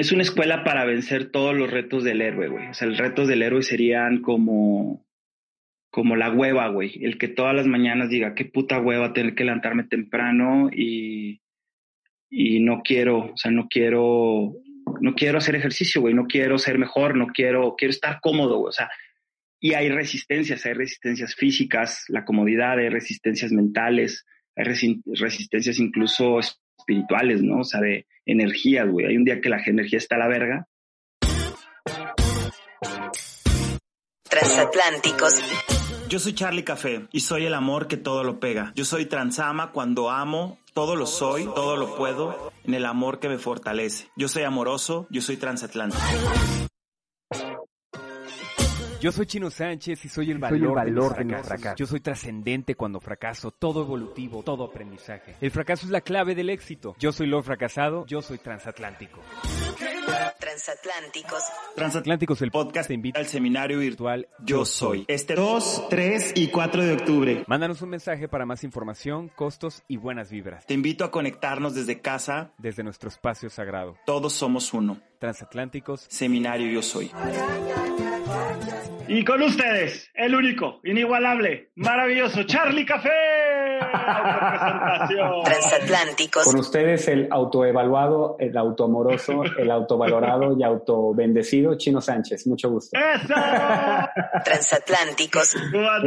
es una escuela para vencer todos los retos del héroe, güey. O sea, los retos del héroe serían como, como la hueva, güey. El que todas las mañanas diga, qué puta hueva tener que levantarme temprano y, y no quiero, o sea, no quiero, no quiero hacer ejercicio, güey. No quiero ser mejor, no quiero, quiero estar cómodo, güey. O sea, y hay resistencias, hay resistencias físicas, la comodidad, hay resistencias mentales, hay resistencias incluso espirituales, ¿no? O sea, de energía, güey. Hay un día que la energía está a la verga. Transatlánticos. Yo soy Charlie Café y soy el amor que todo lo pega. Yo soy transama cuando amo, todo lo soy, todo lo puedo, en el amor que me fortalece. Yo soy amoroso, yo soy transatlántico. Yo soy Chino Sánchez y soy el valor, de, mi fracaso. Yo soy trascendente cuando fracaso, todo evolutivo, todo aprendizaje. El fracaso es la clave del éxito. Yo soy lo fracasado, yo soy transatlántico. Transatlánticos. Transatlánticos, el podcast te invita al seminario virtual Yo Soy. Este 2, 3 y 4 de octubre. Mándanos un mensaje para más información, costos y buenas vibras. Te invito a conectarnos desde casa, desde nuestro espacio sagrado. Todos somos uno. Transatlánticos. Seminario Yo Soy. Y con ustedes, el único, inigualable, maravilloso Charlie Café. Transatlánticos. Con ustedes el autoevaluado, el autoamoroso, el autovalorado y autovendecido Chino Sánchez. Mucho gusto. ¡Eso! Transatlánticos.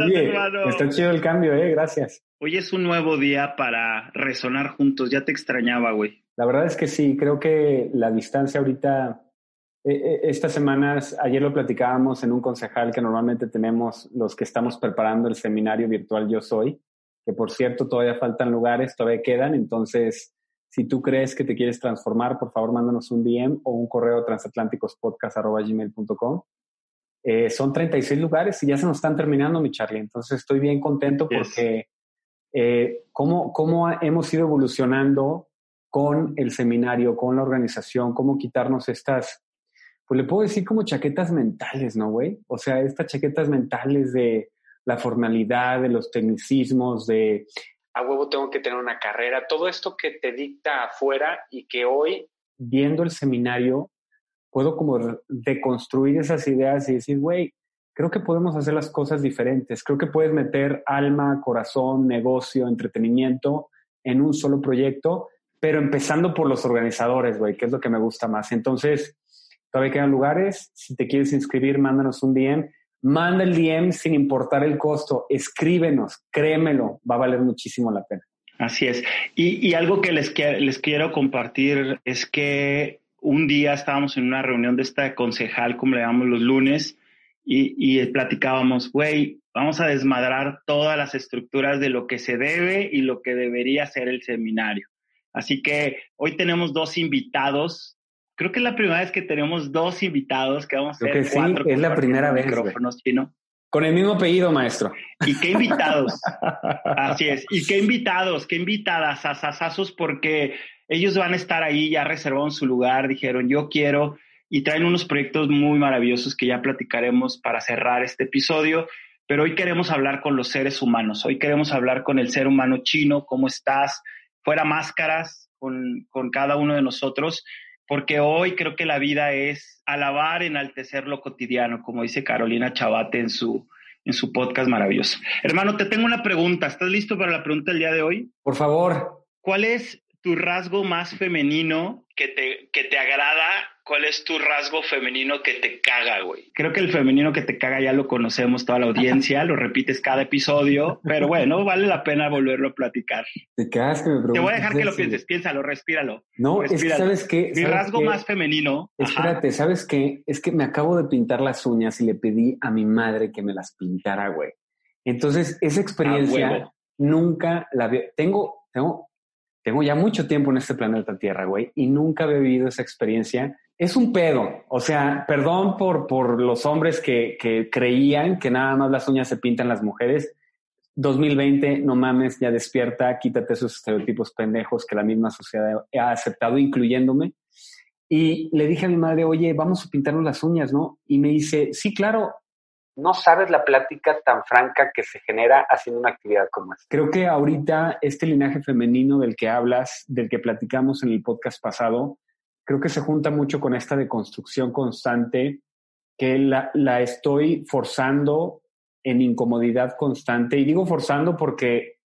Oye, está chido el cambio, eh. Gracias. Hoy es un nuevo día para resonar juntos. Ya te extrañaba, güey. La verdad es que sí. Creo que la distancia ahorita eh, eh, estas semanas, ayer lo platicábamos en un concejal que normalmente tenemos los que estamos preparando el seminario virtual Yo Soy, que por cierto todavía faltan lugares, todavía quedan, entonces si tú crees que te quieres transformar, por favor mándanos un DM o un correo transatlánticospodcast.gmail.com. Eh, son 36 lugares y ya se nos están terminando, mi Charlie, entonces estoy bien contento porque eh, cómo, cómo hemos ido evolucionando con el seminario, con la organización, cómo quitarnos estas pues le puedo decir como chaquetas mentales, ¿no, güey? O sea, estas chaquetas mentales de la formalidad, de los tecnicismos, de a huevo tengo que tener una carrera, todo esto que te dicta afuera y que hoy, viendo el seminario, puedo como deconstruir esas ideas y decir, güey, creo que podemos hacer las cosas diferentes, creo que puedes meter alma, corazón, negocio, entretenimiento en un solo proyecto, pero empezando por los organizadores, güey, que es lo que me gusta más. Entonces, Todavía quedan lugares. Si te quieres inscribir, mándanos un DM. Manda el DM sin importar el costo. Escríbenos, créemelo, va a valer muchísimo la pena. Así es. Y, algo que les, les quiero compartir es que un día estábamos en una reunión de esta concejal, como le llamamos los lunes, y, y platicábamos, güey, vamos a desmadrar todas las estructuras de lo que se debe y lo que debería ser el seminario. Así que hoy tenemos dos invitados creo que es la primera vez que tenemos dos invitados que vamos a hacer sí, es la primera vez. Con el mismo apellido, maestro. Y qué invitados. Así es. Y qué invitados, qué invitadas, asasazos, porque ellos van a estar ahí, ya reservaron su lugar, dijeron, yo quiero, y traen unos proyectos muy maravillosos que ya platicaremos para cerrar este episodio. Pero hoy queremos hablar con los seres humanos. Hoy queremos hablar con el ser humano chino, cómo estás, fuera máscaras, con, con cada uno de nosotros porque hoy creo que la vida es alabar, enaltecer lo cotidiano, como dice Carolina Chabate en su, en su podcast maravilloso. Hermano, te tengo una pregunta. ¿Estás listo para la pregunta del día de hoy? Por favor. ¿Cuál es tu rasgo más femenino que te, que te agrada? ¿Cuál es tu rasgo femenino que te caga, güey? Creo que el femenino que te caga ya lo conocemos toda la audiencia, lo repites cada episodio, pero bueno, vale la pena volverlo a platicar. Te cagas que me Te voy a dejar que lo pienses, piénsalo, respíralo. No, es que sabes qué. Mi rasgo más femenino. Espérate, ¿sabes qué? Es que me acabo de pintar las uñas y le pedí a mi madre que me las pintara, güey. Entonces, esa experiencia nunca la vi. Tengo, tengo tengo ya mucho tiempo en este planeta Tierra, güey, y nunca he vivido esa experiencia. Es un pedo. O sea, perdón por, por los hombres que, que creían que nada más las uñas se pintan las mujeres. 2020, no mames, ya despierta, quítate esos estereotipos pendejos que la misma sociedad ha aceptado, incluyéndome. Y le dije a mi madre, oye, vamos a pintarnos las uñas, ¿no? Y me dice, sí, claro, no sabes la plática tan franca que se genera haciendo una actividad como esta. Creo que ahorita este linaje femenino del que hablas, del que platicamos en el podcast pasado, creo que se junta mucho con esta deconstrucción constante que la, la estoy forzando en incomodidad constante. Y digo forzando porque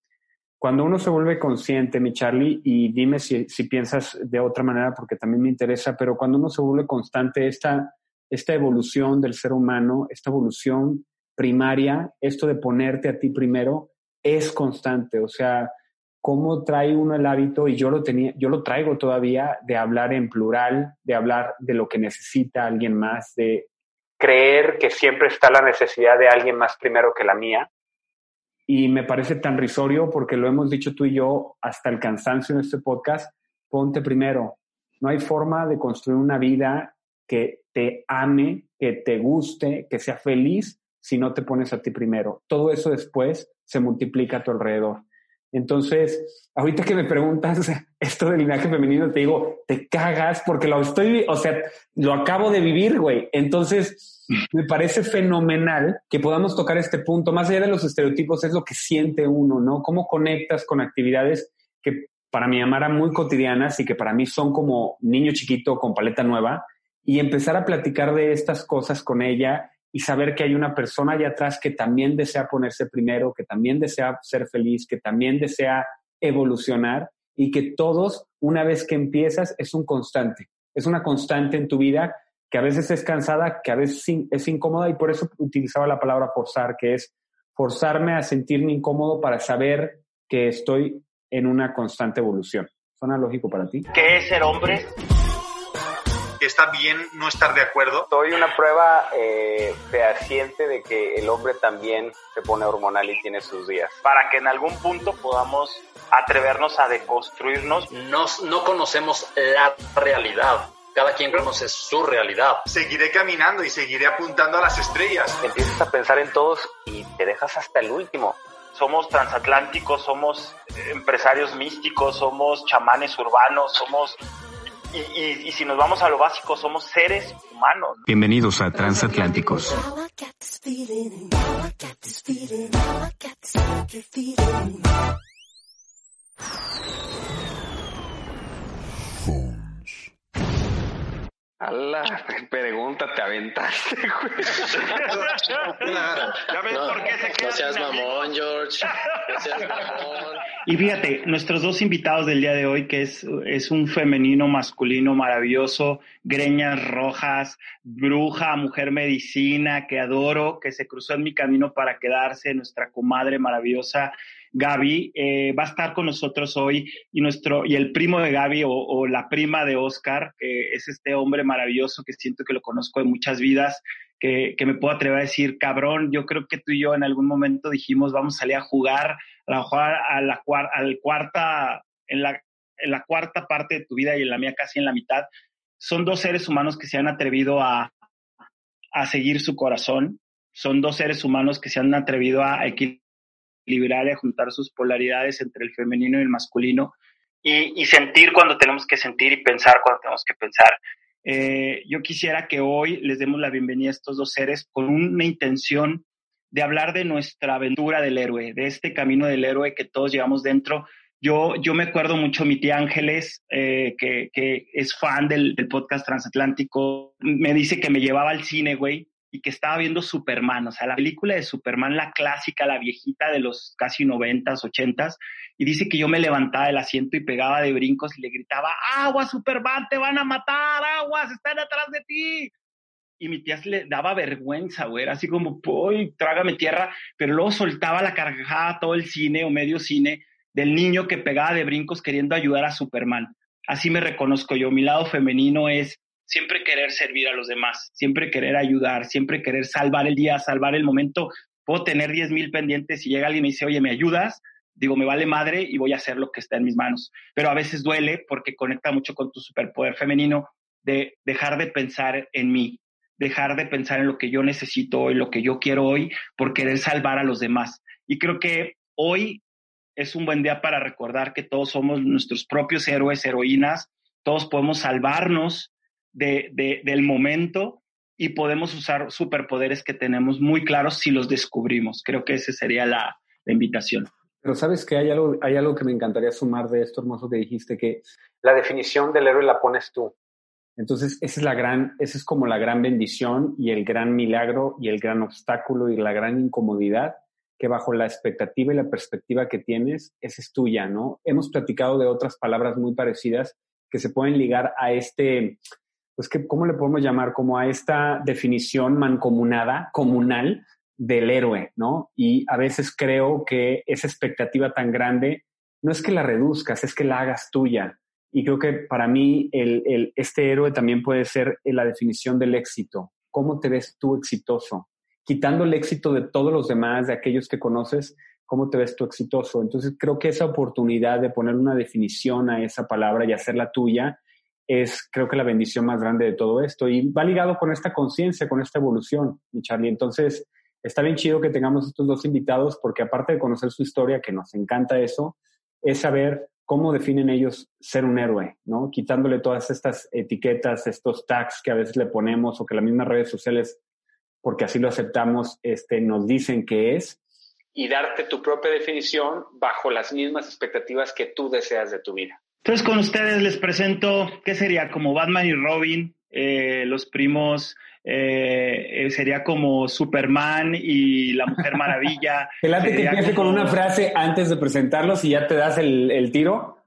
cuando uno se vuelve consciente, mi Charlie, y dime si, si piensas de otra manera porque también me interesa, pero cuando uno se vuelve constante, esta esta evolución del ser humano, esta evolución primaria, esto de ponerte a ti primero, es constante. O sea, cómo trae uno el hábito, y yo lo tenía, yo lo traigo todavía, de hablar en plural, de hablar de lo que necesita alguien más, de creer que siempre está la necesidad de alguien más primero que la mía. Y me parece tan risorio porque lo hemos dicho tú y yo hasta el cansancio en este podcast, ponte primero. No hay forma de construir una vida que te ame, que te guste, que sea feliz si no te pones a ti primero. Todo eso después se multiplica a tu alrededor. Entonces, ahorita que me preguntas esto del linaje femenino, te digo, te cagas porque lo estoy, o sea, lo acabo de vivir, güey. Entonces, me parece fenomenal que podamos tocar este punto. Más allá de los estereotipos, es lo que siente uno, ¿no? Cómo conectas con actividades que para mi mamá muy cotidianas y que para mí son como niño chiquito con paleta nueva y empezar a platicar de estas cosas con ella y saber que hay una persona allá atrás que también desea ponerse primero, que también desea ser feliz, que también desea evolucionar y que todos, una vez que empiezas, es un constante. Es una constante en tu vida que a veces es cansada, que a veces es incómoda y por eso utilizaba la palabra forzar, que es forzarme a sentirme incómodo para saber que estoy en una constante evolución. ¿Suena lógico para ti? ¿Qué es ser hombre? Está bien no estar de acuerdo. Soy una prueba eh, fehaciente de que el hombre también se pone hormonal y tiene sus días. Para que en algún punto podamos atrevernos a deconstruirnos. No, no conocemos la realidad. Cada quien conoce su realidad. Seguiré caminando y seguiré apuntando a las estrellas. Empiezas a pensar en todos y te dejas hasta el último somos transatlánticos, somos empresarios místicos, somos chamanes urbanos, somos y, si nos vamos a lo básico, somos seres humanos. Bienvenidos a Transatlánticos. La pregunta te aventaste, güey. Ya ves por qué se queda. No seas mamón, George. No seas mamón. Y fíjate, nuestros dos invitados del día de hoy, que es, es un femenino masculino maravilloso, greñas rojas, bruja, mujer medicina, que adoro, que se cruzó en mi camino para quedarse, nuestra comadre maravillosa, Gaby, eh, va a estar con nosotros hoy y nuestro y el primo de Gaby o, la prima de Oscar, que es este hombre maravilloso que siento que lo conozco de muchas vidas, que, me puedo atrever a decir, cabrón, yo creo que tú y yo en algún momento dijimos, vamos a salir a jugar, a jugar a la cuarta, en la, en la cuarta parte de tu vida y en la mía casi en la mitad. Son dos seres humanos que se han atrevido a, a seguir su corazón, son dos seres humanos que se han atrevido a equilibrar equilibrar y a juntar sus polaridades entre el femenino y el masculino y, sentir cuando tenemos que sentir y pensar cuando tenemos que pensar. Eh, yo quisiera que hoy les demos la bienvenida a estos dos seres con una intención de hablar de nuestra aventura del héroe, de este camino del héroe que todos llevamos dentro. Yo, yo me acuerdo mucho, mi tía Ángeles, eh, que, que, es fan del, del, podcast transatlántico, me dice que me llevaba al cine, güey, y que estaba viendo Superman, o sea, la película de Superman, la clásica, la viejita de los casi noventas, ochentas, y dice que yo me levantaba del asiento y pegaba de brincos y le gritaba, agua Superman, te van a matar, aguas, están atrás de ti. Y mi tía le daba vergüenza, güey, era así como, uy, trágame tierra, pero luego soltaba la carcajada todo el cine o medio cine del niño que pegaba de brincos queriendo ayudar a Superman. Así me reconozco yo, mi lado femenino es siempre querer servir a los demás, siempre querer ayudar, siempre querer salvar el día, salvar el momento. Puedo tener 10 mil pendientes y llega alguien y me dice, oye, ¿me ayudas? digo, me vale madre y voy a hacer lo que está en mis manos. Pero a veces duele porque conecta mucho con tu superpoder femenino de dejar de pensar en mí, dejar de pensar en lo que yo necesito hoy, lo que yo quiero hoy, por querer salvar a los demás. Y creo que hoy es un buen día para recordar que todos somos nuestros propios héroes, heroínas, todos podemos salvarnos de, del momento y podemos usar superpoderes que tenemos muy claros si los descubrimos. Creo que esa sería la, la invitación. Pero sabes que hay algo, hay algo que me encantaría sumar de esto hermoso que dijiste, que la definición del héroe la pones tú. Entonces, esa es la gran, esa es como la gran bendición y el gran milagro y el gran obstáculo y la gran incomodidad que bajo la expectativa y la perspectiva que tienes, esa es tuya, ¿no? Hemos platicado de otras palabras muy parecidas que se pueden ligar a este, pues, que, ¿cómo le podemos llamar? Como a esta definición mancomunada, comunal del héroe, ¿no? Y a veces creo que esa expectativa tan grande no es que la reduzcas, es que la hagas tuya. Y creo que para mí el, este héroe también puede ser la definición del éxito. ¿Cómo te ves tú exitoso? Quitando el éxito de todos los demás, de aquellos que conoces, ¿cómo te ves tú exitoso? Entonces creo que esa oportunidad de poner una definición a esa palabra y hacerla tuya es creo que la bendición más grande de todo esto. Y va ligado con esta conciencia, con esta evolución, mi Charlie. Entonces está bien chido que tengamos estos dos invitados porque aparte de conocer su historia, que nos encanta eso, es saber cómo definen ellos ser un héroe, ¿no? Quitándole todas estas etiquetas, estos tags que a veces le ponemos o que las mismas redes sociales, porque así lo aceptamos, este, nos dicen que es, y darte tu propia definición bajo las mismas expectativas que tú deseas de tu vida. Entonces con ustedes les presento, ¿qué sería? Como Batman y Robin, eh, los primos, eh, eh, sería como Superman y la Mujer Maravilla. Delante que empiece con una frase antes de presentarlos y ya te das el, tiro.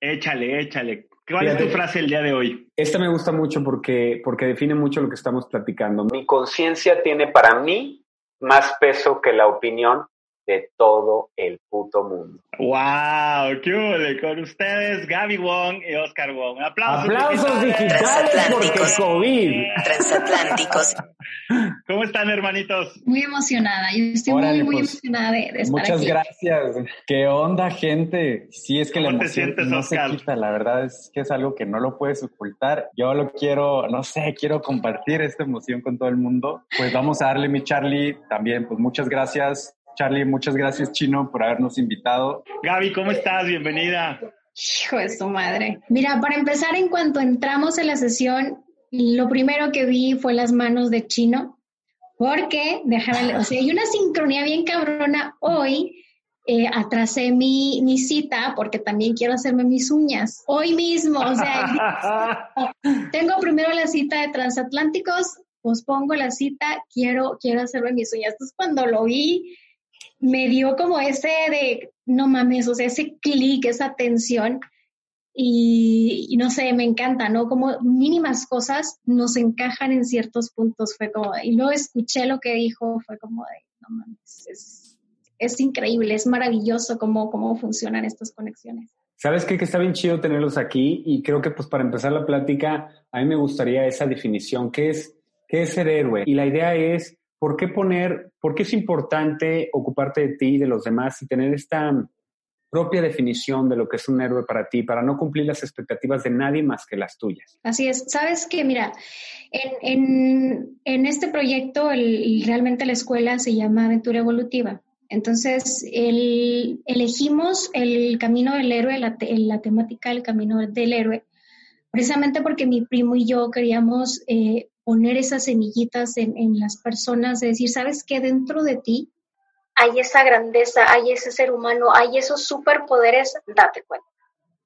Échale, échale. ¿Cuál es tu frase el día de hoy? Esta me gusta mucho porque, porque define mucho lo que estamos platicando. Mi conciencia tiene para mí más peso que la opinión de todo el puto mundo. ¡Wow! ¡Qué! Con ustedes, Gaby Wong y Oscar Wong. ¡Aplausos! ¡Aplausos digitales, porque COVID! Transatlánticos. ¿Cómo están, hermanitos? Muy emocionada. Yo estoy muy, muy pues, emocionada de, estar Muchas gracias. ¿Qué onda, gente? Sí, es que la emoción no se quita. La verdad es que es algo que no lo puedes ocultar. Yo lo quiero, no sé, quiero compartir esta emoción con todo el mundo. Pues vamos a darle, mi Charlie, también, pues muchas gracias Charlie, muchas gracias, Chino, por habernos invitado. Gaby, ¿cómo estás? Bienvenida. Hijo de su madre. Mira, para empezar, en cuanto entramos en la sesión, lo primero que vi fue las manos de Chino, porque, déjame, o sea, hay una sincronía bien cabrona. Hoy eh, atrasé mi, mi, cita porque también quiero hacerme mis uñas. Hoy mismo, o sea, tengo primero la cita de transatlánticos, pospongo la cita, quiero, quiero hacerme mis uñas. Entonces, cuando lo vi, me dio como ese de, no mames, o sea, ese clic, esa tensión. Y, no sé, me encanta, ¿no? Como mínimas cosas nos encajan en ciertos puntos. Fue como, y luego escuché lo que dijo, fue como, de, no mames, es, es increíble, es maravilloso cómo, cómo funcionan estas conexiones. ¿Sabes qué? Que está bien chido tenerlos aquí y creo que pues para empezar la plática, a mí me gustaría esa definición, ¿qué es, qué es ser héroe? Y la idea es ¿por qué poner, por qué es importante ocuparte de ti y de los demás y tener esta propia definición de lo que es un héroe para ti, para no cumplir las expectativas de nadie más que las tuyas? Así es. Sabes que, mira, en, este proyecto realmente la escuela se llama Aventura Evolutiva. Entonces, elegimos el camino del héroe, la, la, temática del camino del héroe, precisamente porque mi primo y yo queríamos eh, poner esas semillitas en, las personas, de decir, ¿sabes qué? Dentro de ti hay esa grandeza, hay ese ser humano, hay esos superpoderes, date cuenta.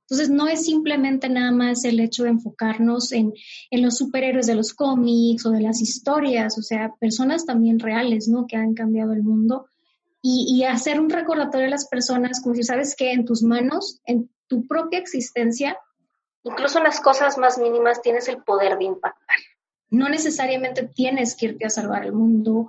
Entonces, no es simplemente nada más el hecho de enfocarnos en, los superhéroes de los cómics o de las historias, o sea, personas también reales, ¿no? Que han cambiado el mundo. Y, y hacer un recordatorio a las personas, como si sabes que en tus manos, en tu propia existencia, incluso en las cosas más mínimas, tienes el poder de impactar no necesariamente tienes que irte a salvar el mundo.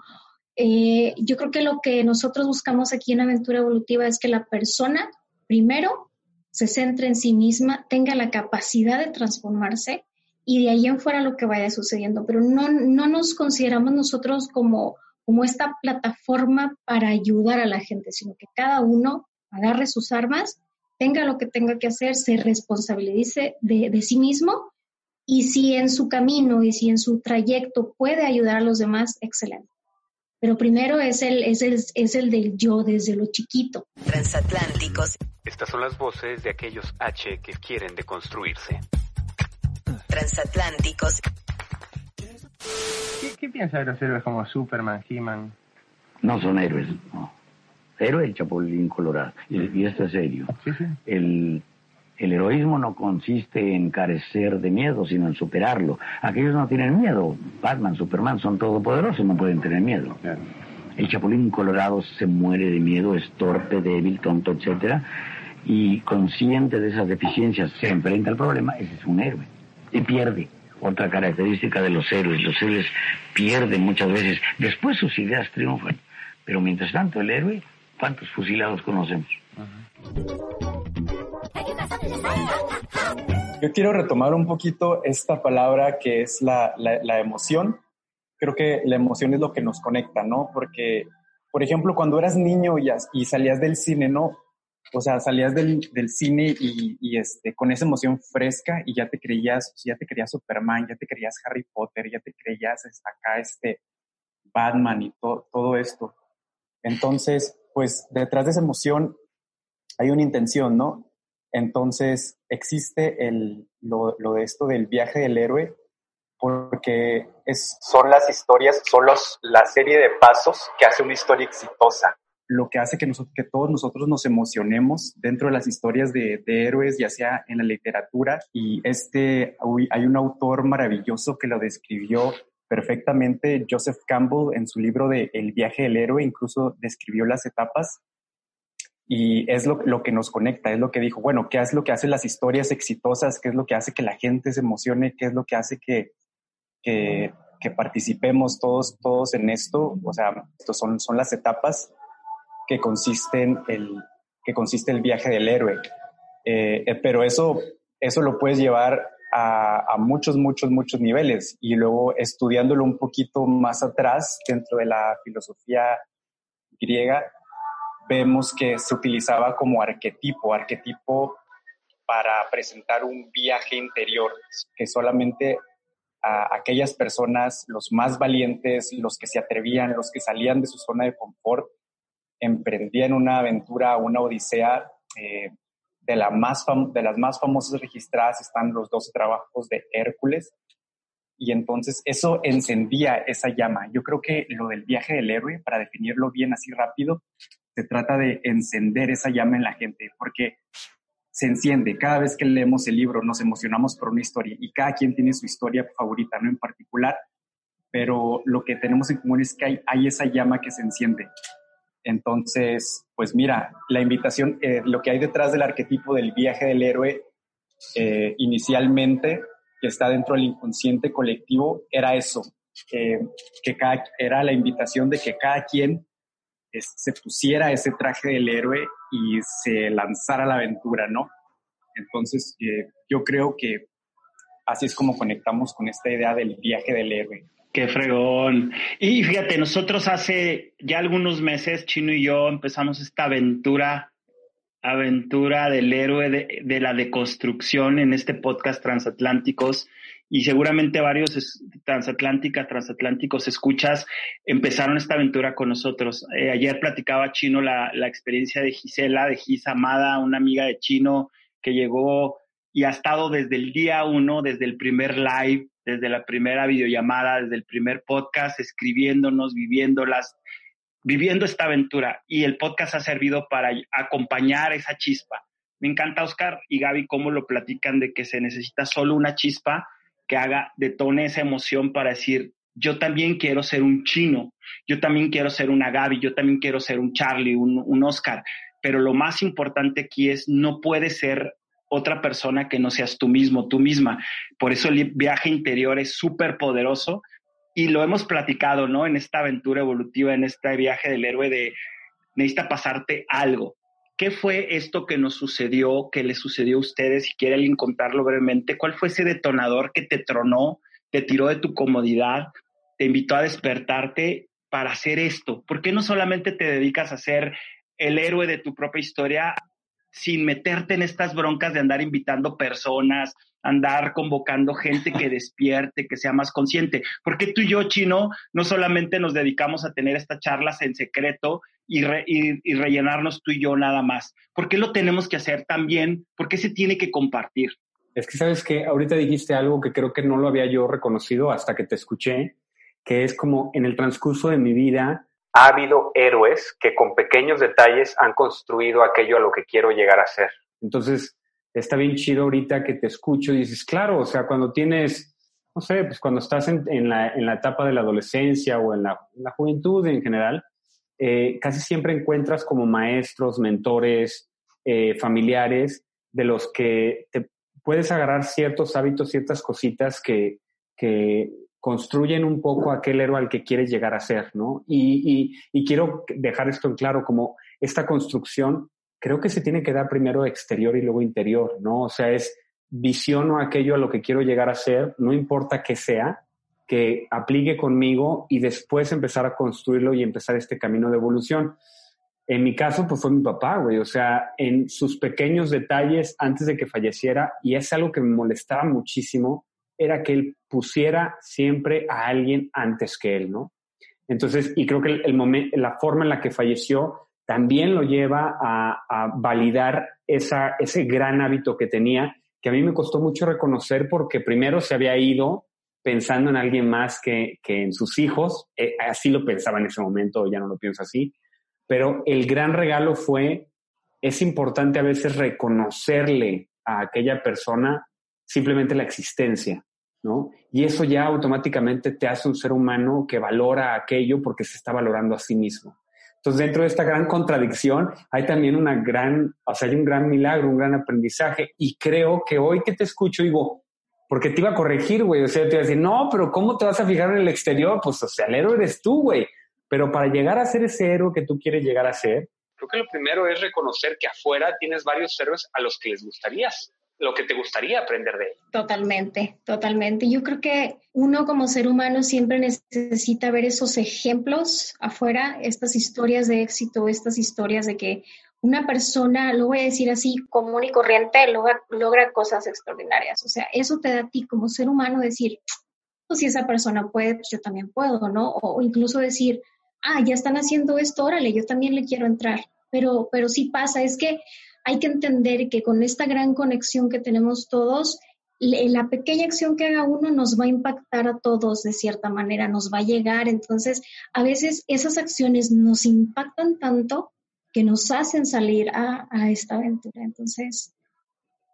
Eh, yo creo que lo que nosotros buscamos aquí en Aventura Evolutiva es que la persona, primero, se centre en sí misma, tenga la capacidad de transformarse y de ahí en fuera lo que vaya sucediendo. Pero no, no nos consideramos nosotros como, como esta plataforma para ayudar a la gente, sino que cada uno agarre sus armas, tenga lo que tenga que hacer, se responsabilice de, de sí mismo y si en su camino y si en su trayecto puede ayudar a los demás, excelente. Pero primero es el, es el, es el del yo desde lo chiquito. Transatlánticos. Estas son las voces de aquellos H que quieren deconstruirse. Transatlánticos. ¿Qué, qué piensa de los héroes como Superman, He-Man? No son héroes, no. Héroe el Chapulín Colorado. Y, esto es serio. El, el heroísmo no consiste en carecer de miedo, sino en superarlo. Aquellos no tienen miedo. Batman, Superman son todopoderosos, no pueden tener miedo. El Chapulín Colorado se muere de miedo, es torpe, débil, tonto, etcétera, y consciente de esas deficiencias se enfrenta al problema, ese es un héroe. Y pierde. Otra característica de los héroes, los héroes pierden muchas veces, después sus ideas triunfan, pero mientras tanto el héroe ¿Cuántos fusilados conocemos? Yo quiero retomar un poquito esta palabra que es la, la, emoción. Creo que la emoción es lo que nos conecta, ¿no? Porque, por ejemplo, cuando eras niño y, salías del cine, ¿no? O sea, salías del, del cine y, y, este, con esa emoción fresca y ya te creías, ya te creías Superman, ya te creías Harry Potter, ya te creías acá este Batman y todo esto. Entonces, pues detrás de esa emoción hay una intención, ¿no? Entonces existe el, lo, de esto del viaje del héroe porque es, son las historias, son los, la serie de pasos que hace una historia exitosa. Lo que hace que, nosotros, que todos nosotros nos emocionemos dentro de las historias de, de, héroes, ya sea en la literatura. Y este, hay un autor maravilloso que lo describió perfectamente Joseph Campbell en su libro de El viaje del héroe, incluso describió las etapas y es lo, lo, que nos conecta, es lo que dijo, bueno, ¿qué es lo que hace las historias exitosas? ¿Qué es lo que hace que la gente se emocione? ¿Qué es lo que hace que, que, que participemos todos, todos en esto? O sea, estos son, son las etapas que consisten el, que consiste el viaje del héroe. Eh, eh, pero eso, eso lo puedes llevar a, muchos, muchos, muchos niveles. Y luego estudiándolo un poquito más atrás, dentro de la filosofía griega, vemos que se utilizaba como arquetipo, arquetipo para presentar un viaje interior, que solamente a aquellas personas, los más valientes, los que se atrevían, los que salían de su zona de confort, emprendían una aventura, una odisea eh, de, la más de las más famosas registradas están los dos trabajos de Hércules. Y entonces eso encendía esa llama. Yo creo que lo del viaje del héroe, para definirlo bien así rápido, se trata de encender esa llama en la gente, porque se enciende. Cada vez que leemos el libro nos emocionamos por una historia y cada quien tiene su historia favorita, no en particular, pero lo que tenemos en común es que hay, esa llama que se enciende. Entonces, pues mira, la invitación, eh, lo que hay detrás del arquetipo del viaje del héroe eh, inicialmente, que está dentro del inconsciente colectivo, era eso, que cada, era la invitación de que cada quien se pusiera ese traje del héroe y se lanzara a la aventura, ¿no? Entonces, eh, yo creo que así es como conectamos con esta idea del viaje del héroe. Qué fregón. Y fíjate, nosotros hace ya algunos meses, Chino y yo, empezamos esta aventura, aventura del héroe de, de la deconstrucción en este podcast Transatlánticos. Y seguramente varios transatlánticas, transatlánticos escuchas empezaron esta aventura con nosotros. Eh, ayer platicaba Chino la, la experiencia de Gisela, de Gis Amada, una amiga de Chino que llegó y ha estado desde el día uno, desde el primer live, desde la primera videollamada, desde el primer podcast, escribiéndonos, viviéndolas, viviendo esta aventura. Y el podcast ha servido para acompañar esa chispa. Me encanta, Oscar y Gaby, cómo lo platican de que se necesita solo una chispa que haga, detone esa emoción para decir, yo también quiero ser un chino, yo también quiero ser una Gaby, yo también quiero ser un Charlie, un, un Oscar. Pero lo más importante aquí es, no puede ser otra persona que no seas tú mismo, tú misma. Por eso el viaje interior es súper poderoso y lo hemos platicado, ¿no? En esta aventura evolutiva, en este viaje del héroe de necesita pasarte algo. ¿Qué fue esto que nos sucedió, que le sucedió a ustedes? Si quiere alguien contarlo brevemente, ¿cuál fue ese detonador que te tronó, te tiró de tu comodidad, te invitó a despertarte para hacer esto? ¿Por qué no solamente te dedicas a hacer el héroe de tu propia historia sin meterte en estas broncas de andar invitando personas, andar convocando gente que despierte, que sea más consciente. Porque tú y yo, Chino, no solamente nos dedicamos a tener estas charlas en secreto y, y, rellenarnos tú y yo nada más. ¿Por qué lo tenemos que hacer también? ¿Por qué se tiene que compartir? Es que sabes que ahorita dijiste algo que creo que no lo había yo reconocido hasta que te escuché, que es como en el transcurso de mi vida ha habido héroes que con pequeños detalles han construido aquello a lo que quiero llegar a ser. Entonces, está bien chido ahorita que te escucho y dices, claro, o sea, cuando tienes, no sé, pues cuando estás en, la, etapa de la adolescencia o en la, juventud en general, eh, casi siempre encuentras como maestros, mentores, eh, familiares, de los que te puedes agarrar ciertos hábitos, ciertas cositas que, que construyen un poco aquel héroe al que quieres llegar a ser, ¿no? Y, y, quiero dejar esto en claro, como esta construcción, creo que se tiene que dar primero exterior y luego interior, ¿no? O sea, es visión o aquello a lo que quiero llegar a ser, no importa qué sea, que aplique conmigo y después empezar a construirlo y empezar este camino de evolución. En mi caso, pues fue mi papá, güey. O sea, en sus pequeños detalles antes de que falleciera, y es algo que me molestaba muchísimo, era que él pusiera siempre a alguien antes que él, ¿no? Entonces, y creo que el, momento, la forma en la que falleció también lo lleva a, validar esa, ese gran hábito que tenía, que a mí me costó mucho reconocer porque primero se había ido pensando en alguien más que, que en sus hijos, eh, así lo pensaba en ese momento, ya no lo pienso así, pero el gran regalo fue, es importante a veces reconocerle a aquella persona simplemente la existencia, ¿no? Y eso ya automáticamente te hace un ser humano que valora aquello porque se está valorando a sí mismo. Entonces, dentro de esta gran contradicción, hay también una gran, o sea, hay un gran milagro, un gran aprendizaje. Y creo que hoy que te escucho, digo, porque te iba a corregir, güey. O sea, te iba a decir, no, pero ¿cómo te vas a fijar en el exterior? Pues, o sea, el héroe eres tú, güey. Pero para llegar a ser ese héroe que tú quieres llegar a ser, creo que lo primero es reconocer que afuera tienes varios héroes a los que les gustarías lo que te gustaría aprender de él. Totalmente, totalmente. Yo creo que uno como ser humano siempre necesita ver esos ejemplos afuera, estas historias de éxito, estas historias de que una persona, lo voy a decir así, común y corriente, logra, cosas extraordinarias. O sea, eso te da a ti como ser humano decir, pues si esa persona puede, pues yo también puedo, ¿no? O, incluso decir, ah, ya están haciendo esto, órale, yo también le quiero entrar. Pero, pero sí pasa, es que hay que entender que con esta gran conexión que tenemos todos, la pequeña acción que haga uno nos va a impactar a todos de cierta manera, nos va a llegar. Entonces, a veces esas acciones nos impactan tanto que nos hacen salir a, esta aventura. Entonces,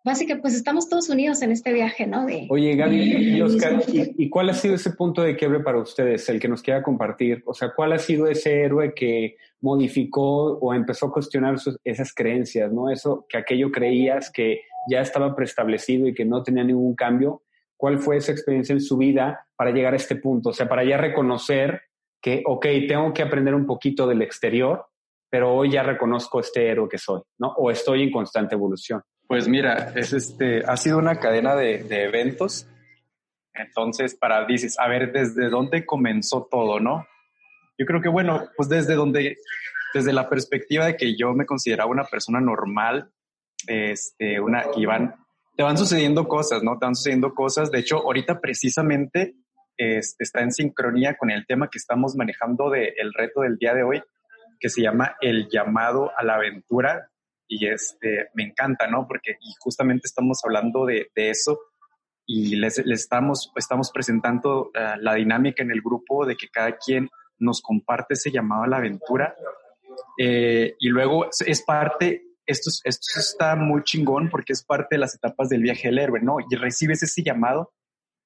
básicamente, pues estamos todos unidos en este viaje, ¿no? Oye, Gaby y Oscar, ¿y, cuál ha sido ese punto de quiebre para ustedes, el que nos quiera compartir? O sea, ¿cuál ha sido ese héroe que modificó o empezó a cuestionar esas creencias, ¿no? Eso que aquello creías que ya estaba preestablecido y que no tenía ningún cambio. ¿Cuál fue esa experiencia en su vida para llegar a este punto? O sea, para ya reconocer que, ok, tengo que aprender un poquito del exterior, pero hoy ya reconozco este héroe que soy, ¿no? O estoy en constante evolución. Pues mira, es este, ha sido una cadena de, de eventos. Entonces, para, dices, a ver, ¿desde dónde comenzó todo, no? Yo creo que, bueno, pues desde donde, desde la perspectiva de que yo me consideraba una persona normal, este, una, que iban, te van sucediendo cosas, ¿no? Te van sucediendo cosas. De hecho, ahorita precisamente este, está en sincronía con el tema que estamos manejando del el reto del día de hoy, que se llama el llamado a la aventura. Y este, me encanta, ¿no? Porque y justamente estamos hablando de, de eso y les, les, estamos, estamos presentando uh, la dinámica en el grupo de que cada quien nos comparte ese llamado a la aventura. Eh, y luego es parte, esto, esto está muy chingón porque es parte de las etapas del viaje del héroe, ¿no? Y recibes ese llamado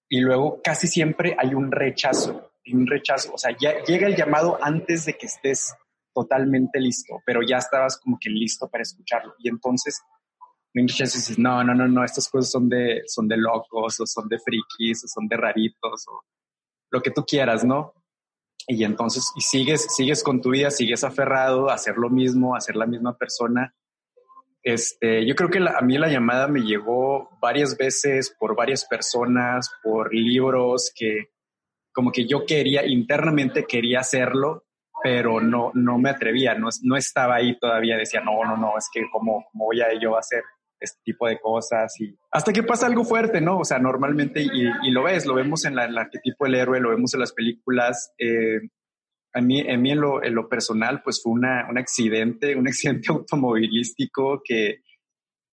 y luego casi siempre hay un rechazo, un rechazo, o sea, ya llega el llamado antes de que estés totalmente listo, pero ya estabas como que listo para escucharlo. Y entonces dices, no, no, no, no, estas cosas son de, son de locos o son de frikis o son de raritos o lo que tú quieras, ¿no? y entonces y sigues, sigues con tu vida, sigues aferrado a hacer lo mismo, a ser la misma persona. Este, yo creo que a mí la llamada me llegó varias veces por varias personas, por libros que como que yo quería, internamente quería hacerlo, pero no, no me atrevía, no, no estaba ahí todavía, decía, no, no, no, es que cómo, cómo voy a yo a hacer este tipo de cosas y hasta que pasa algo fuerte, ¿no? O sea, normalmente, y, lo ves, lo vemos en, la, el arquetipo del héroe, lo vemos en las películas. Eh, a mí, en mí en lo, en lo personal, pues fue una, un accidente, un accidente automovilístico que,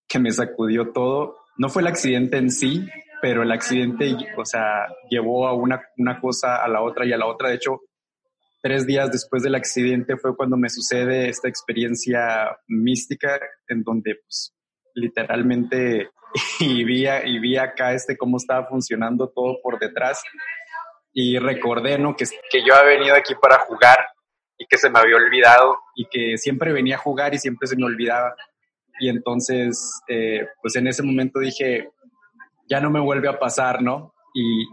que me sacudió todo. No fue el accidente en sí, pero el accidente, o sea, llevó a una, una cosa a la otra y a la otra. De hecho, tres días después del accidente fue cuando me sucede esta experiencia mística en donde pues, literalmente y vi, y vi acá este cómo estaba funcionando todo por detrás y recordé, ¿no? Que, que yo había venido aquí para jugar y que se me había olvidado y que siempre venía a jugar y siempre se me olvidaba. Y entonces, eh, pues en ese momento dije, ya no me vuelve a pasar, ¿no? Y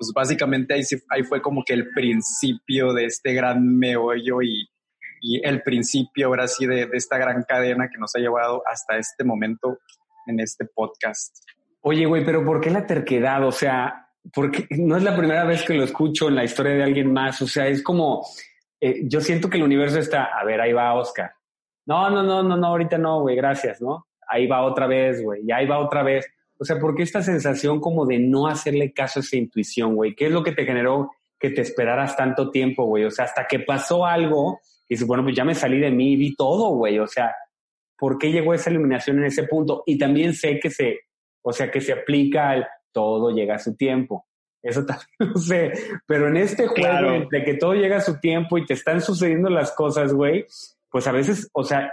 pues básicamente ahí, ahí fue como que el principio de este gran meollo y, y el principio ahora sí de, de, esta gran cadena que nos ha llevado hasta este momento en este podcast. Oye, güey, pero ¿por qué la terquedad? O sea, porque no es la primera vez que lo escucho en la historia de alguien más. O sea, es como, eh, yo siento que el universo está, a ver, ahí va Oscar. No, no, no, no, no, ahorita no, güey, gracias, ¿no? Ahí va otra vez, güey, y ahí va otra vez. O sea, ¿por qué esta sensación como de no hacerle caso a esa intuición, güey? ¿Qué es lo que te generó que te esperaras tanto tiempo, güey? O sea, hasta que pasó algo y dices, bueno, pues ya me salí de mí y vi todo, güey. O sea, ¿por qué llegó esa iluminación en ese punto? Y también sé que se, o sea, que se aplica al todo llega a su tiempo. Eso también lo sé. Pero en este juego de que todo llega a su tiempo y te están sucediendo las cosas, güey, pues a veces, o sea,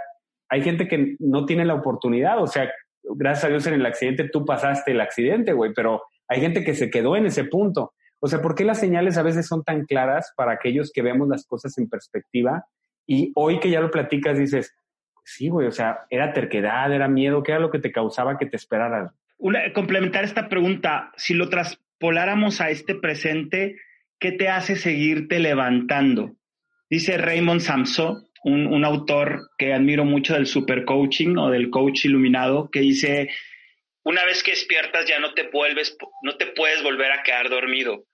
hay gente que no tiene la oportunidad. O sea, gracias a Dios en el accidente tú pasaste el accidente, güey, pero hay gente que se quedó en ese punto. O sea, ¿por qué las señales a veces son tan claras para aquellos que vemos las cosas en perspectiva y hoy que ya lo platicas, dices, sí, güey, o sea, era terquedad, era miedo, ¿qué era lo que te causaba que te esperaras? Complementar esta pregunta, si lo traspoláramos a este presente, ¿qué te hace seguirte levantando? Dice Raymond Samso, un, un autor que admiro mucho del supercoaching o del coach iluminado, que dice, una vez que despiertas ya no te vuelves, no te puedes volver a quedar dormido.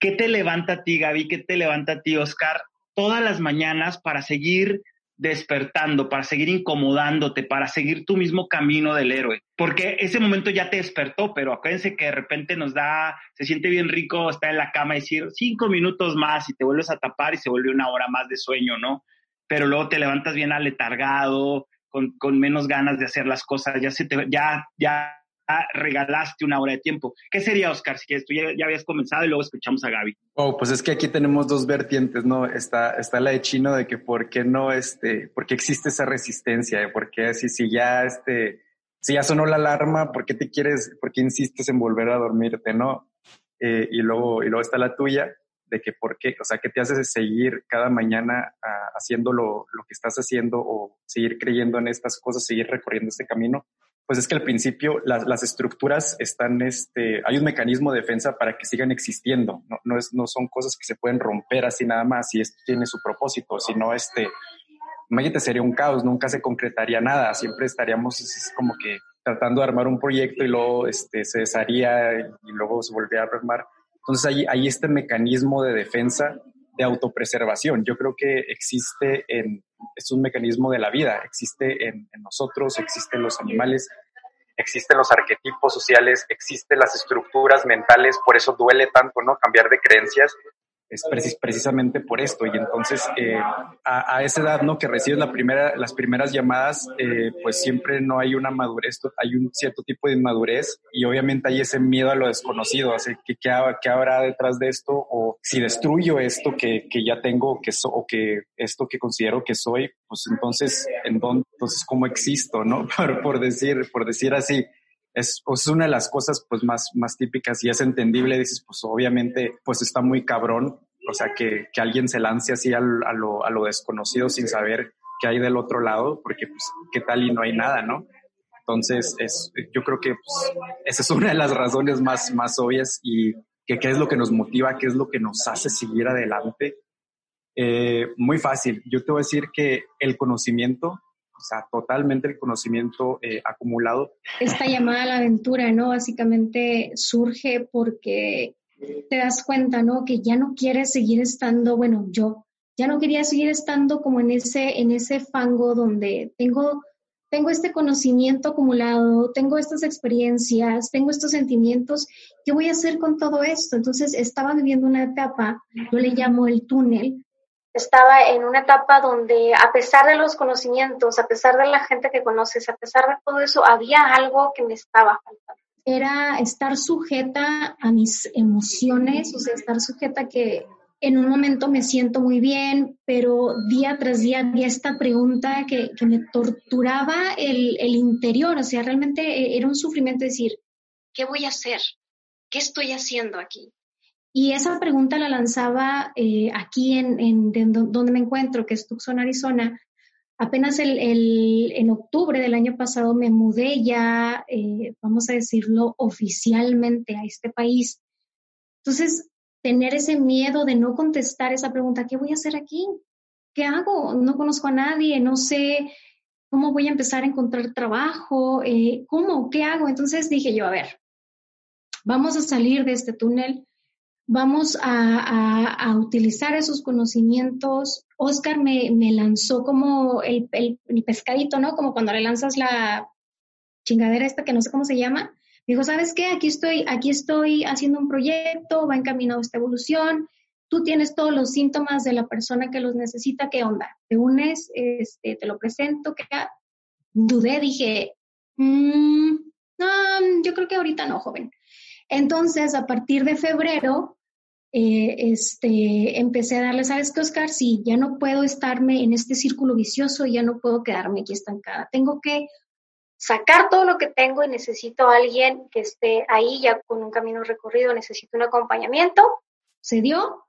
¿Qué te levanta a ti, Gaby? ¿Qué te levanta a ti, Oscar, todas las mañanas para seguir despertando, para seguir incomodándote, para seguir tu mismo camino del héroe. Porque ese momento ya te despertó, pero acuérdense que de repente nos da, se siente bien rico estar en la cama y decir cinco minutos más y te vuelves a tapar y se vuelve una hora más de sueño, ¿no? Pero luego te levantas bien aletargado, con, con menos ganas de hacer las cosas, ya se te, ya, ya regalaste una hora de tiempo. ¿Qué sería, Oscar, si? Tú ya, habías comenzado y luego escuchamos a Gaby. Oh, pues es que aquí tenemos dos vertientes, ¿no? Está, está la de Chino de que por qué no, este, por qué existe esa resistencia, por qué si, si ya, este, si ya sonó la alarma, ¿por qué te quieres, por qué insistes en volver a dormirte, no? Eh, y luego, y luego está la tuya, de que por qué, o sea, que te haces seguir cada mañana uh, haciendo lo, lo, que estás haciendo o seguir creyendo en estas cosas, seguir recorriendo este camino pues es que al principio las, las, estructuras están, este, hay un mecanismo de defensa para que sigan existiendo. No, no, es, no son cosas que se pueden romper así nada más y esto tiene su propósito, sino este, imagínate, sería un caos, nunca se concretaría nada, siempre estaríamos es como que tratando de armar un proyecto y luego este, se desharía y luego se volvía a armar. Entonces hay, hay este mecanismo de defensa de autopreservación. Yo creo que existe en, es un mecanismo de la vida, existe en, nosotros, existe en los animales, existen los arquetipos sociales, existen las estructuras mentales, por eso duele tanto, ¿no? Cambiar de creencias, es precisamente por esto. Y entonces, eh, a, esa edad, ¿no? Que recibes la primera, las primeras llamadas, eh, pues siempre no hay una madurez, hay un cierto tipo de inmadurez y obviamente hay ese miedo a lo desconocido, así que ¿qué, qué habrá detrás de esto? O si destruyo esto que, que ya tengo, que o que esto que considero que soy, pues entonces, ¿en dónde, entonces cómo existo, no? Por, por decir, por decir así es, es, una de las cosas pues más, más típicas y es entendible, dices, pues obviamente pues está muy cabrón, o sea, que, que alguien se lance así a, lo, a lo desconocido sin saber qué hay del otro lado, porque pues qué tal y no hay nada, ¿no? Entonces, es, yo creo que pues, esa es una de las razones más, más obvias y que qué es lo que nos motiva, qué es lo que nos hace seguir adelante. Eh, muy fácil, yo te voy a decir que el conocimiento o sea, totalmente el conocimiento eh, acumulado. Esta llamada a la aventura, ¿no? Básicamente surge porque te das cuenta, ¿no? Que ya no quieres seguir estando, bueno, yo Ya no quería seguir estando como en ese, en ese fango donde tengo, tengo este conocimiento acumulado, tengo estas experiencias, tengo estos sentimientos. ¿Qué voy a hacer con todo esto? Entonces estaba viviendo una etapa, yo le llamo el túnel, estaba en una etapa donde a pesar de los conocimientos, a pesar de la gente que conoces, a pesar de todo eso, había algo que me estaba faltando. Era estar sujeta a mis emociones, o sea, estar sujeta a que en un momento me siento muy bien, pero día tras día había esta pregunta que, que me torturaba el, el, interior, o sea, realmente era un sufrimiento decir, ¿qué voy a hacer? ¿Qué estoy haciendo aquí? Y esa pregunta la lanzaba eh, aquí en, donde me encuentro, que es Tucson, Arizona. Apenas el, en octubre del año pasado me mudé ya, eh, vamos a decirlo, oficialmente a este país. Entonces, tener ese miedo de no contestar esa pregunta, ¿qué voy a hacer aquí? ¿Qué hago? No conozco a nadie, no sé cómo voy a empezar a encontrar trabajo, eh, ¿cómo? ¿Qué hago? Entonces dije yo, a ver, vamos a salir de este túnel, vamos a, utilizar esos conocimientos. Oscar me, lanzó como el, pescadito, ¿no? Como cuando le lanzas la chingadera esta que no sé cómo se llama. dijo, ¿sabes qué? Aquí estoy, aquí estoy haciendo un proyecto, va encaminado esta evolución. Tú tienes todos los síntomas de la persona que los necesita. ¿Qué onda? ¿Te unes? Este, te lo presento. Dudé, dije, mm, no, yo creo que ahorita no, joven. Entonces, a partir de febrero, eh, este, empecé a darle, ¿sabes qué, Oscar? Sí, ya no puedo estarme en este círculo vicioso, ya no puedo quedarme aquí estancada. Tengo que sacar todo lo que tengo y necesito a alguien que esté ahí ya con un camino recorrido, necesito un acompañamiento. Se dio.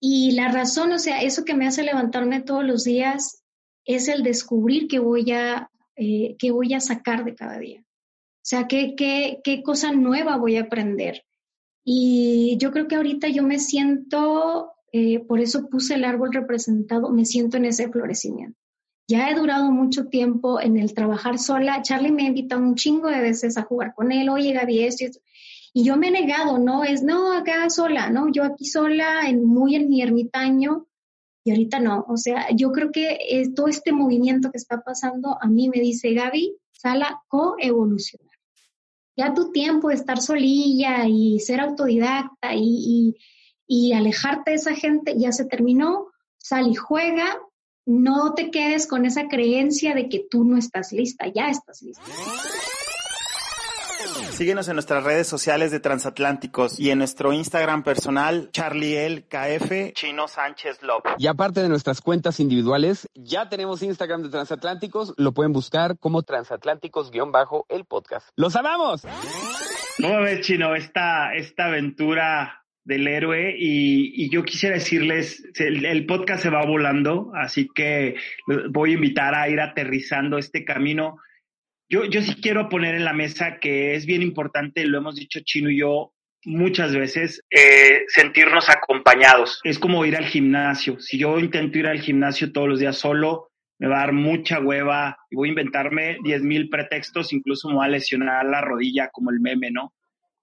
Y la razón, o sea, eso que me hace levantarme todos los días es el descubrir que voy a, eh, que voy a sacar de cada día. O sea, ¿qué, qué, qué cosa nueva voy a aprender? Y yo creo que ahorita yo me siento, eh, por eso puse el árbol representado, me siento en ese florecimiento. Ya he durado mucho tiempo en el trabajar sola. Charlie me ha invitado un chingo de veces a jugar con él, oye Gaby, esto y esto. Y yo me he negado, ¿no? Es, no, acá sola, ¿no? Yo aquí sola, en, muy en mi ermitaño, y ahorita no. O sea, yo creo que todo este movimiento que está pasando a mí me dice, Gaby, sala coevolucionar ya tu tiempo de estar solilla y ser autodidacta y, y, alejarte de esa gente ya se terminó, sal y juega, no te quedes con esa creencia de que tú no estás lista, ya estás lista. Síguenos en nuestras redes sociales de Transatlánticos y en nuestro Instagram personal, KF, Chino Sánchez Lop. Y aparte de nuestras cuentas individuales, ya tenemos Instagram de Transatlánticos, lo pueden buscar como Transatlánticos-el podcast. ¡Los amamos! ¿Cómo ves, Chino, esta, esta aventura del héroe y, yo quisiera decirles, el, el, podcast se va volando, así que voy a invitar a ir aterrizando este camino yo, yo sí quiero poner en la mesa que es bien importante, lo hemos dicho Chino y yo muchas veces, eh, sentirnos acompañados. Es como ir al gimnasio. Si yo intento ir al gimnasio todos los días solo, me va a dar mucha hueva y voy a inventarme 10 mil pretextos, incluso me voy a lesionar la rodilla como el meme, ¿no?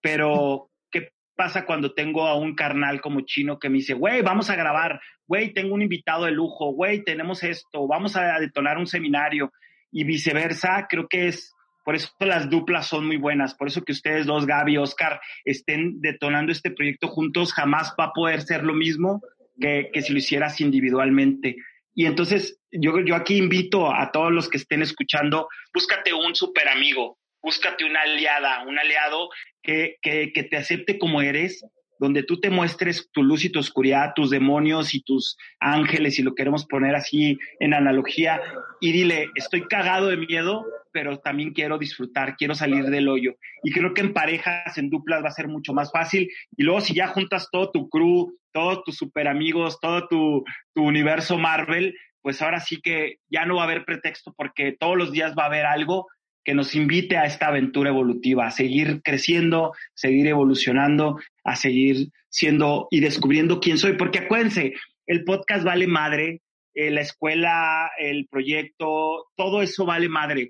Pero, ¿qué pasa cuando tengo a un carnal como chino que me dice, güey, vamos a grabar, güey, tengo un invitado de lujo, güey, tenemos esto, vamos a detonar un seminario? Y viceversa, creo que es, por eso las duplas son muy buenas, por eso que ustedes dos, Gaby Oscar, estén detonando este proyecto juntos, jamás va a poder ser lo mismo que, que si lo hicieras individualmente. Y entonces yo, yo aquí invito a todos los que estén escuchando, búscate un super amigo, búscate una aliada, un aliado que, que, que te acepte como eres, donde tú te muestres tu luz y tu oscuridad, tus demonios y tus ángeles, si lo queremos poner así en analogía, y dile, estoy cagado de miedo, pero también quiero disfrutar, quiero salir del hoyo. Y creo que en parejas, en duplas va a ser mucho más fácil. Y luego si ya juntas todo tu crew, todos tus super amigos, todo tu, tu universo Marvel, pues ahora sí que ya no va a haber pretexto porque todos los días va a haber algo que nos invite a esta aventura evolutiva, a seguir creciendo, seguir evolucionando, a seguir siendo y descubriendo quién soy. Porque acuérdense, el podcast vale madre, eh, la escuela, el proyecto, todo eso vale madre.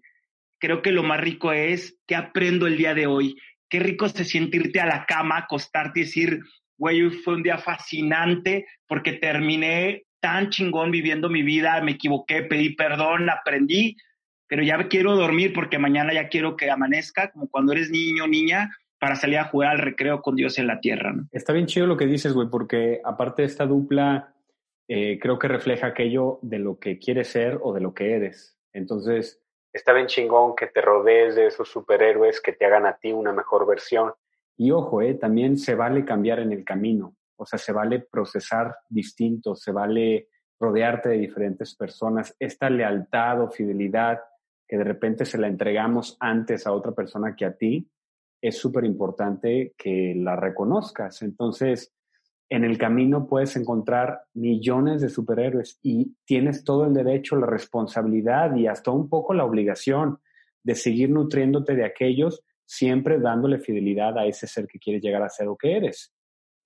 Creo que lo más rico es qué aprendo el día de hoy. Qué rico es sentirte a la cama, acostarte y decir, güey, fue un día fascinante porque terminé tan chingón viviendo mi vida, me equivoqué, pedí perdón, aprendí, pero ya quiero dormir porque mañana ya quiero que amanezca, como cuando eres niño o niña, para salir a jugar al recreo con Dios en la tierra. Está bien chido lo que dices, güey, porque aparte de esta dupla, eh, creo que refleja aquello de lo que quieres ser o de lo que eres. Entonces, está bien chingón que te rodees de esos superhéroes que te hagan a ti una mejor versión. Y ojo, eh, también se vale cambiar en el camino, o sea, se vale procesar distinto, se vale rodearte de diferentes personas. Esta lealtad o fidelidad que de repente se la entregamos antes a otra persona que a ti, es súper importante que la reconozcas. Entonces, en el camino puedes encontrar millones de superhéroes y tienes todo el derecho, la responsabilidad y hasta un poco la obligación de seguir nutriéndote de aquellos, siempre dándole fidelidad a ese ser que quieres llegar a ser o que eres.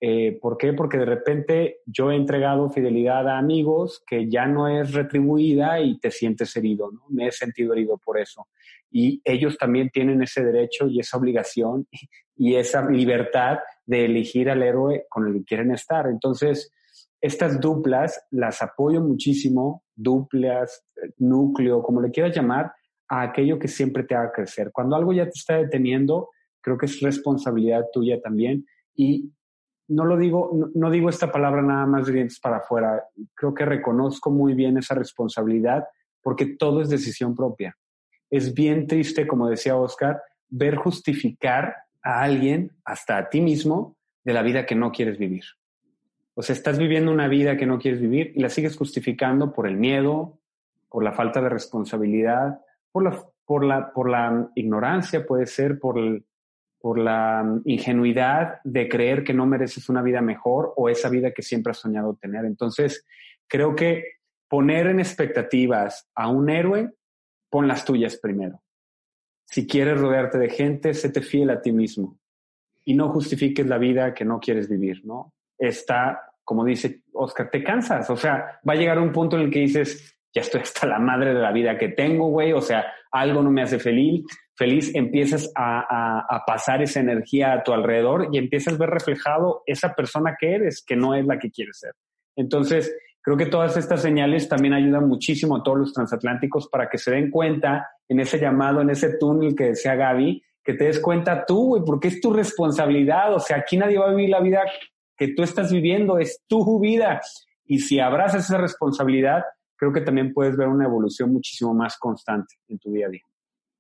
Eh, ¿Por qué? Porque de repente yo he entregado fidelidad a amigos que ya no es retribuida y te sientes herido, ¿no? Me he sentido herido por eso. Y ellos también tienen ese derecho y esa obligación y esa libertad de elegir al héroe con el que quieren estar. Entonces, estas duplas las apoyo muchísimo, duplas, núcleo, como le quieras llamar, a aquello que siempre te haga crecer. Cuando algo ya te está deteniendo, creo que es responsabilidad tuya también. Y no lo digo, no, digo esta palabra nada más de dientes para afuera. Creo que reconozco muy bien esa responsabilidad porque todo es decisión propia. Es bien triste, como decía Oscar, ver justificar a alguien, hasta a ti mismo, de la vida que no quieres vivir. O sea, estás viviendo una vida que no quieres vivir y la sigues justificando por el miedo, por la falta de responsabilidad, por la, por la, por la ignorancia, puede ser, por el, por la mm, ingenuidad de creer que no mereces una vida mejor o esa vida que siempre has soñado tener. Entonces, creo que poner en expectativas a un héroe, pon las tuyas primero. Si quieres rodearte de gente, séte fiel a ti mismo y no justifiques la vida que no quieres vivir, ¿no? Está, como dice Oscar, te cansas, o sea, va a llegar un punto en el que dices, ya estoy hasta la madre de la vida que tengo, güey, o sea, algo no me hace feliz, feliz, empiezas a, pasar esa energía a tu alrededor y empiezas a ver reflejado esa persona que eres, que no es la que quieres ser. Entonces, creo que todas estas señales también ayudan muchísimo a todos los transatlánticos para que se den cuenta en ese llamado, en ese túnel que decía Gaby, que te des cuenta tú, güey, porque es tu responsabilidad. O sea, aquí nadie va a vivir la vida que tú estás viviendo, es tu vida. Y si abrazas esa responsabilidad, creo que también puedes ver una evolución muchísimo más constante en tu día a día.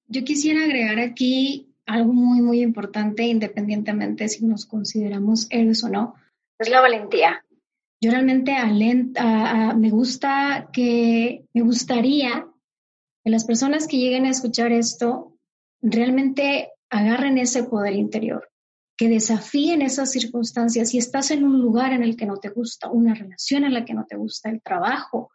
Yo quisiera agregar aquí algo muy, muy importante, independientemente si nos consideramos héroes o no, es la valentía. Yo realmente me gusta que, me gustaría que las personas que lleguen a escuchar esto realmente agarren ese poder interior, que desafíen esas circunstancias. Si estás en un lugar en el que no te gusta, una relación en la que no te gusta, el trabajo,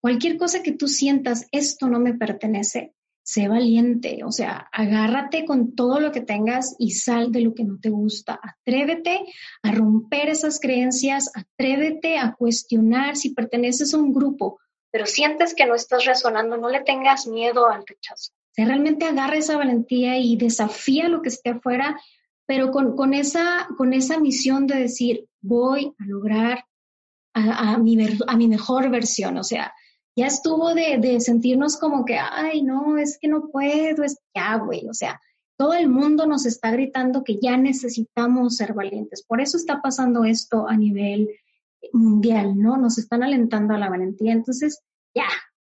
cualquier cosa que tú sientas, esto no me pertenece, sé valiente, o sea, agárrate con todo lo que tengas y sal de lo que no te gusta. Atrévete a romper esas creencias, atrévete a cuestionar si perteneces a un grupo, pero sientes que no estás resonando, no le tengas miedo al rechazo. O realmente agarra esa valentía y desafía lo que esté afuera, pero con, esa, con esa misión de decir, voy a lograr a, mi, a mi mejor versión, o sea, ya estuvo de, sentirnos como que, ay, no, es que no puedo, es ya, güey, o sea, todo el mundo nos está gritando que ya necesitamos ser valientes. Por eso está pasando esto a nivel mundial, ¿no? Nos están alentando a la valentía. Entonces, ya,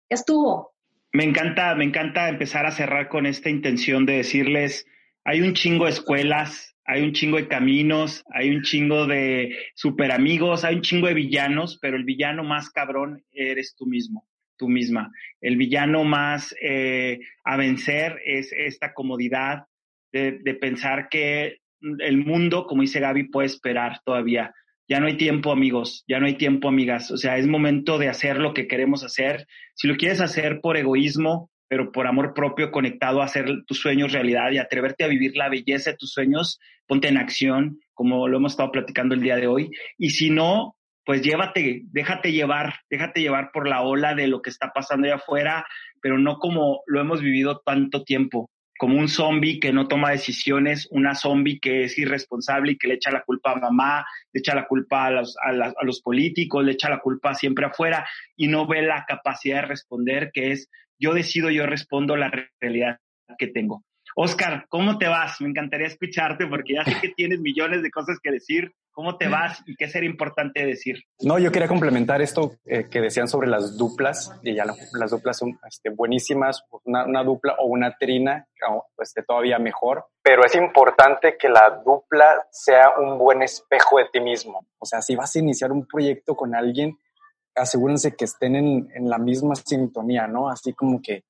ya estuvo. Me encanta, me encanta empezar a cerrar con esta intención de decirles, hay un chingo de escuelas, hay un chingo de caminos, hay un chingo de super amigos, hay un chingo de villanos, pero el villano más cabrón eres tú mismo, tú misma. El villano más eh, a vencer es esta comodidad de, de pensar que el mundo, como dice Gaby, puede esperar todavía. Ya no hay tiempo, amigos, ya no hay tiempo, amigas. O sea, es momento de hacer lo que queremos hacer. Si lo quieres hacer por egoísmo, pero por amor propio conectado a hacer tus sueños realidad y atreverte a vivir la belleza de tus sueños, ponte en acción, como lo hemos estado platicando el día de hoy. Y si no, pues llévate, déjate llevar, déjate llevar por la ola de lo que está pasando allá afuera, pero no como lo hemos vivido tanto tiempo. como un zombie que no toma decisiones, una zombie que es irresponsable y que le echa la culpa a mamá, le echa la culpa a los, a, a los políticos, le echa la culpa siempre afuera y no ve la capacidad de responder, que es yo decido, yo respondo la realidad que tengo. Oscar, ¿cómo te vas? Me encantaría escucharte porque ya sé que tienes millones de cosas que decir. ¿Cómo te vas y qué sería importante decir? No, yo quería complementar esto eh, que decían sobre las duplas, y ya las duplas son este, buenísimas, una, dupla o una trina, este, todavía mejor, pero es importante que la dupla sea un buen espejo de ti mismo. O sea, si vas a iniciar un proyecto con alguien, asegúrense que estén en, en la misma sintonía, ¿no? Así como que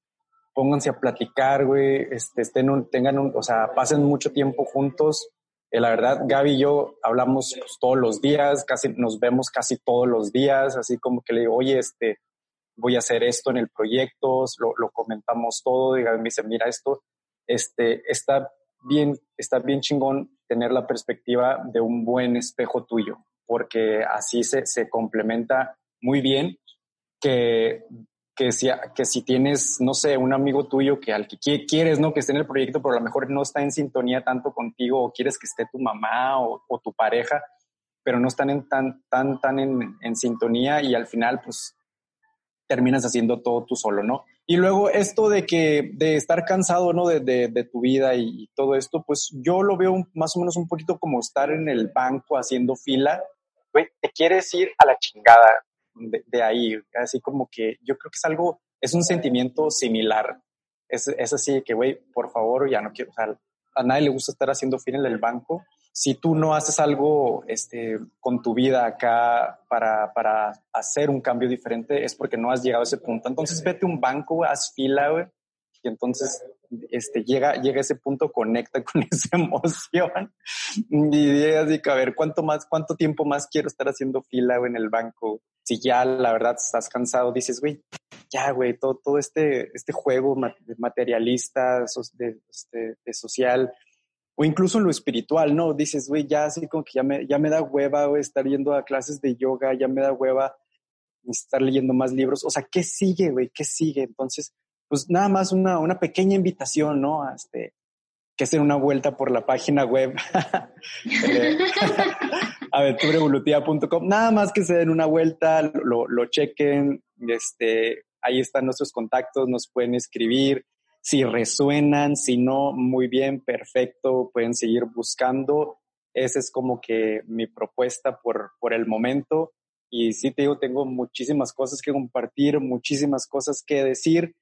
pónganse a platicar, güey, este, estén un, tengan o sea, pasen mucho tiempo juntos. Eh, la verdad, Gaby y yo hablamos pues, todos los días, casi nos vemos casi todos los días, así como que le digo, oye, este, voy a hacer esto en el proyecto, lo, lo comentamos todo, y Gaby me dice, mira esto, este, está bien, está bien chingón tener la perspectiva de un buen espejo tuyo, porque así se, se complementa muy bien que que si, que si tienes, no sé, un amigo tuyo que al que quieres, ¿no? Que esté en el proyecto, pero a lo mejor no está en sintonía tanto contigo o quieres que esté tu mamá o, tu pareja, pero no están en tan, tan, tan en, sintonía y al final, pues, terminas haciendo todo tú solo, ¿no? Y luego esto de que, de estar cansado, ¿no? De, de, tu vida y, y, todo esto, pues yo lo veo más o menos un poquito como estar en el banco haciendo fila. Güey, te quieres ir a la chingada de, ahí. Así como que yo creo que es algo, es un sentimiento similar. Es, es así que, güey, por favor, ya no quiero, o sea, a nadie le gusta estar haciendo fila en el banco. Si tú no haces algo este, con tu vida acá para, para hacer un cambio diferente, es porque no has llegado a ese punto. Entonces vete a un banco, haz fila, güey, y entonces este, llega, llega a ese punto, conecta con esa emoción y así que a ver cuánto más, cuánto tiempo más quiero estar haciendo fila en el banco. Si ya la verdad estás cansado, dices, güey, ya, güey, todo, todo este, este juego materialista, de, este, de social, o incluso en lo espiritual, ¿no? Dices, güey, ya así como que ya me, ya me da hueva, estar yendo a clases de yoga, ya me da hueva estar leyendo más libros. O sea, ¿qué sigue, güey? ¿Qué sigue? Entonces, pues nada más una, una pequeña invitación, ¿no? A este, que hacer una vuelta por la página web aventurevolutiva.com. Nada más que se den una vuelta, lo, lo chequen, este, ahí están nuestros contactos, nos pueden escribir. Si resuenan, si no, muy bien, perfecto, pueden seguir buscando. Esa es como que mi propuesta por, por el momento. Y sí te tengo muchísimas cosas que compartir, muchísimas cosas que decir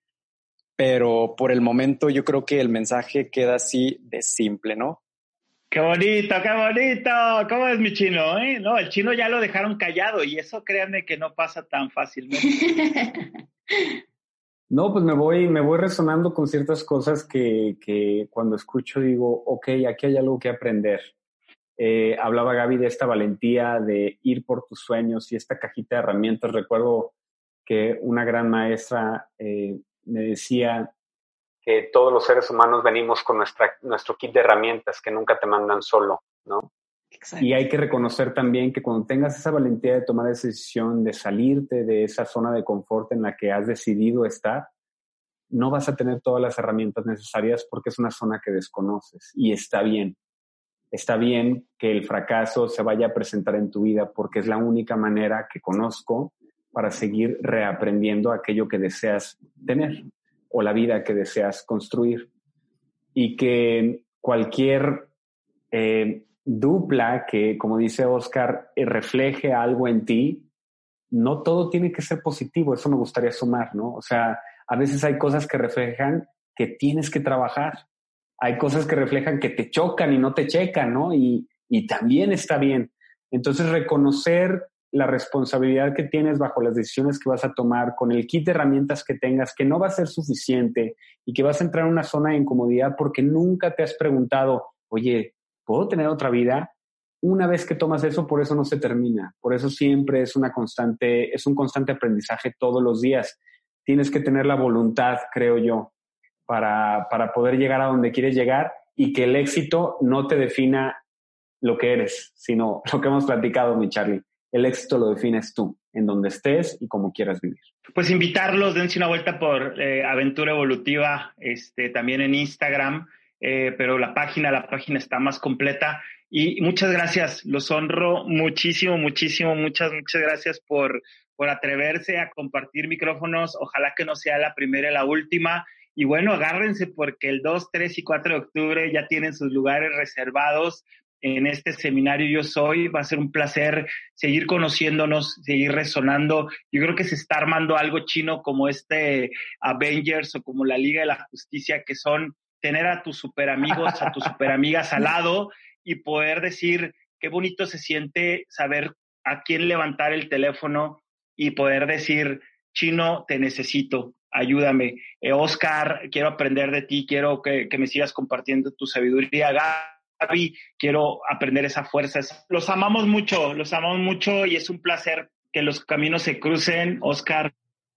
pero por el momento yo creo que el mensaje queda así de simple, ¿no? Qué bonito, qué bonito. ¿Cómo es mi chino? Eh? No, el chino ya lo dejaron callado y eso créanme que no pasa tan fácilmente. No, pues me voy, me voy resonando con ciertas cosas que, que cuando escucho digo, ok, aquí hay algo que aprender. Eh, hablaba Gaby de esta valentía de ir por tus sueños y esta cajita de herramientas. Recuerdo que una gran maestra eh, me decía que todos los seres humanos venimos con nuestra, nuestro kit de herramientas que nunca te mandan solo, ¿no? Y hay que reconocer también que cuando tengas esa valentía de tomar esa decisión de salirte de esa zona de confort en la que has decidido estar, no vas a tener todas las herramientas necesarias porque es una zona que desconoces y está bien. Está bien que el fracaso se vaya a presentar en tu vida porque es la única manera que conozco para seguir reaprendiendo aquello que deseas tener o la vida que deseas construir. Y que cualquier eh, dupla que, como dice Oscar, eh, refleje algo en ti, no todo tiene que ser positivo, eso me gustaría sumar, ¿no? O sea, a veces hay cosas que reflejan que tienes que trabajar, hay cosas que reflejan que te chocan y no te checan, ¿no? Y, y también está bien. Entonces, reconocer la responsabilidad que tienes bajo las decisiones que vas a tomar, con el kit de herramientas que tengas, que no va a ser suficiente y que vas a entrar en una zona de incomodidad porque nunca te has preguntado, oye, ¿puedo tener otra vida? Una vez que tomas eso, por eso no se termina. Por eso siempre es una constante, es un constante aprendizaje todos los días. Tienes que tener la voluntad, creo yo, para, para poder llegar a donde quieres llegar y que el éxito no te defina lo que eres, sino lo que hemos platicado, mi Charlie el éxito lo defines tú, en donde estés y como quieras vivir. Pues invitarlos, dense una vuelta por eh, Aventura Evolutiva, este, también en Instagram, eh, pero la página, la página está más completa. Y muchas gracias, los honro muchísimo, muchísimo, muchas, muchas gracias por, por atreverse a compartir micrófonos. Ojalá que no sea la primera y la última. Y bueno, agárrense porque el 2, 3 y 4 de octubre ya tienen sus lugares reservados en este seminario Yo Soy. Va a ser un placer seguir conociéndonos, seguir resonando. Yo creo que se está armando algo chino como este Avengers o como la Liga de la Justicia, que son tener a tus super amigos, a tus super amigas al lado y poder decir qué bonito se siente saber a quién levantar el teléfono y poder decir, chino, te necesito, ayúdame. Eh, Oscar, quiero aprender de ti, quiero que, me sigas compartiendo tu sabiduría. Gaby, quiero aprender esa fuerza. Los amamos mucho, los amamos mucho y es un placer que los caminos se crucen. Oscar,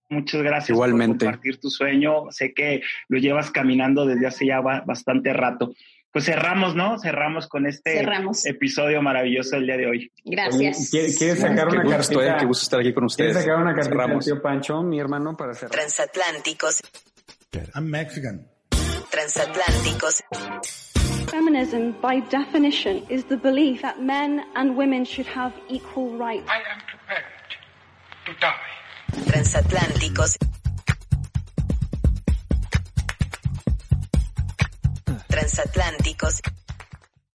muchas gracias Igualmente. por compartir tu sueño. Sé que lo llevas caminando desde hace ya bastante rato pues cerramos, ¿no? Cerramos con este episodio maravilloso del día de hoy. Gracias. ¿Quieres sacar una gusto, eh, Qué gusto estar aquí con ustedes. ¿Quieres sacar una cartita tío Pancho, mi hermano, para cerrar? Transatlánticos. I'm Mexican. Transatlánticos. Feminism, by definition, is the belief that men and women should have equal rights. I am prepared to die. Transatlánticos. transatlánticos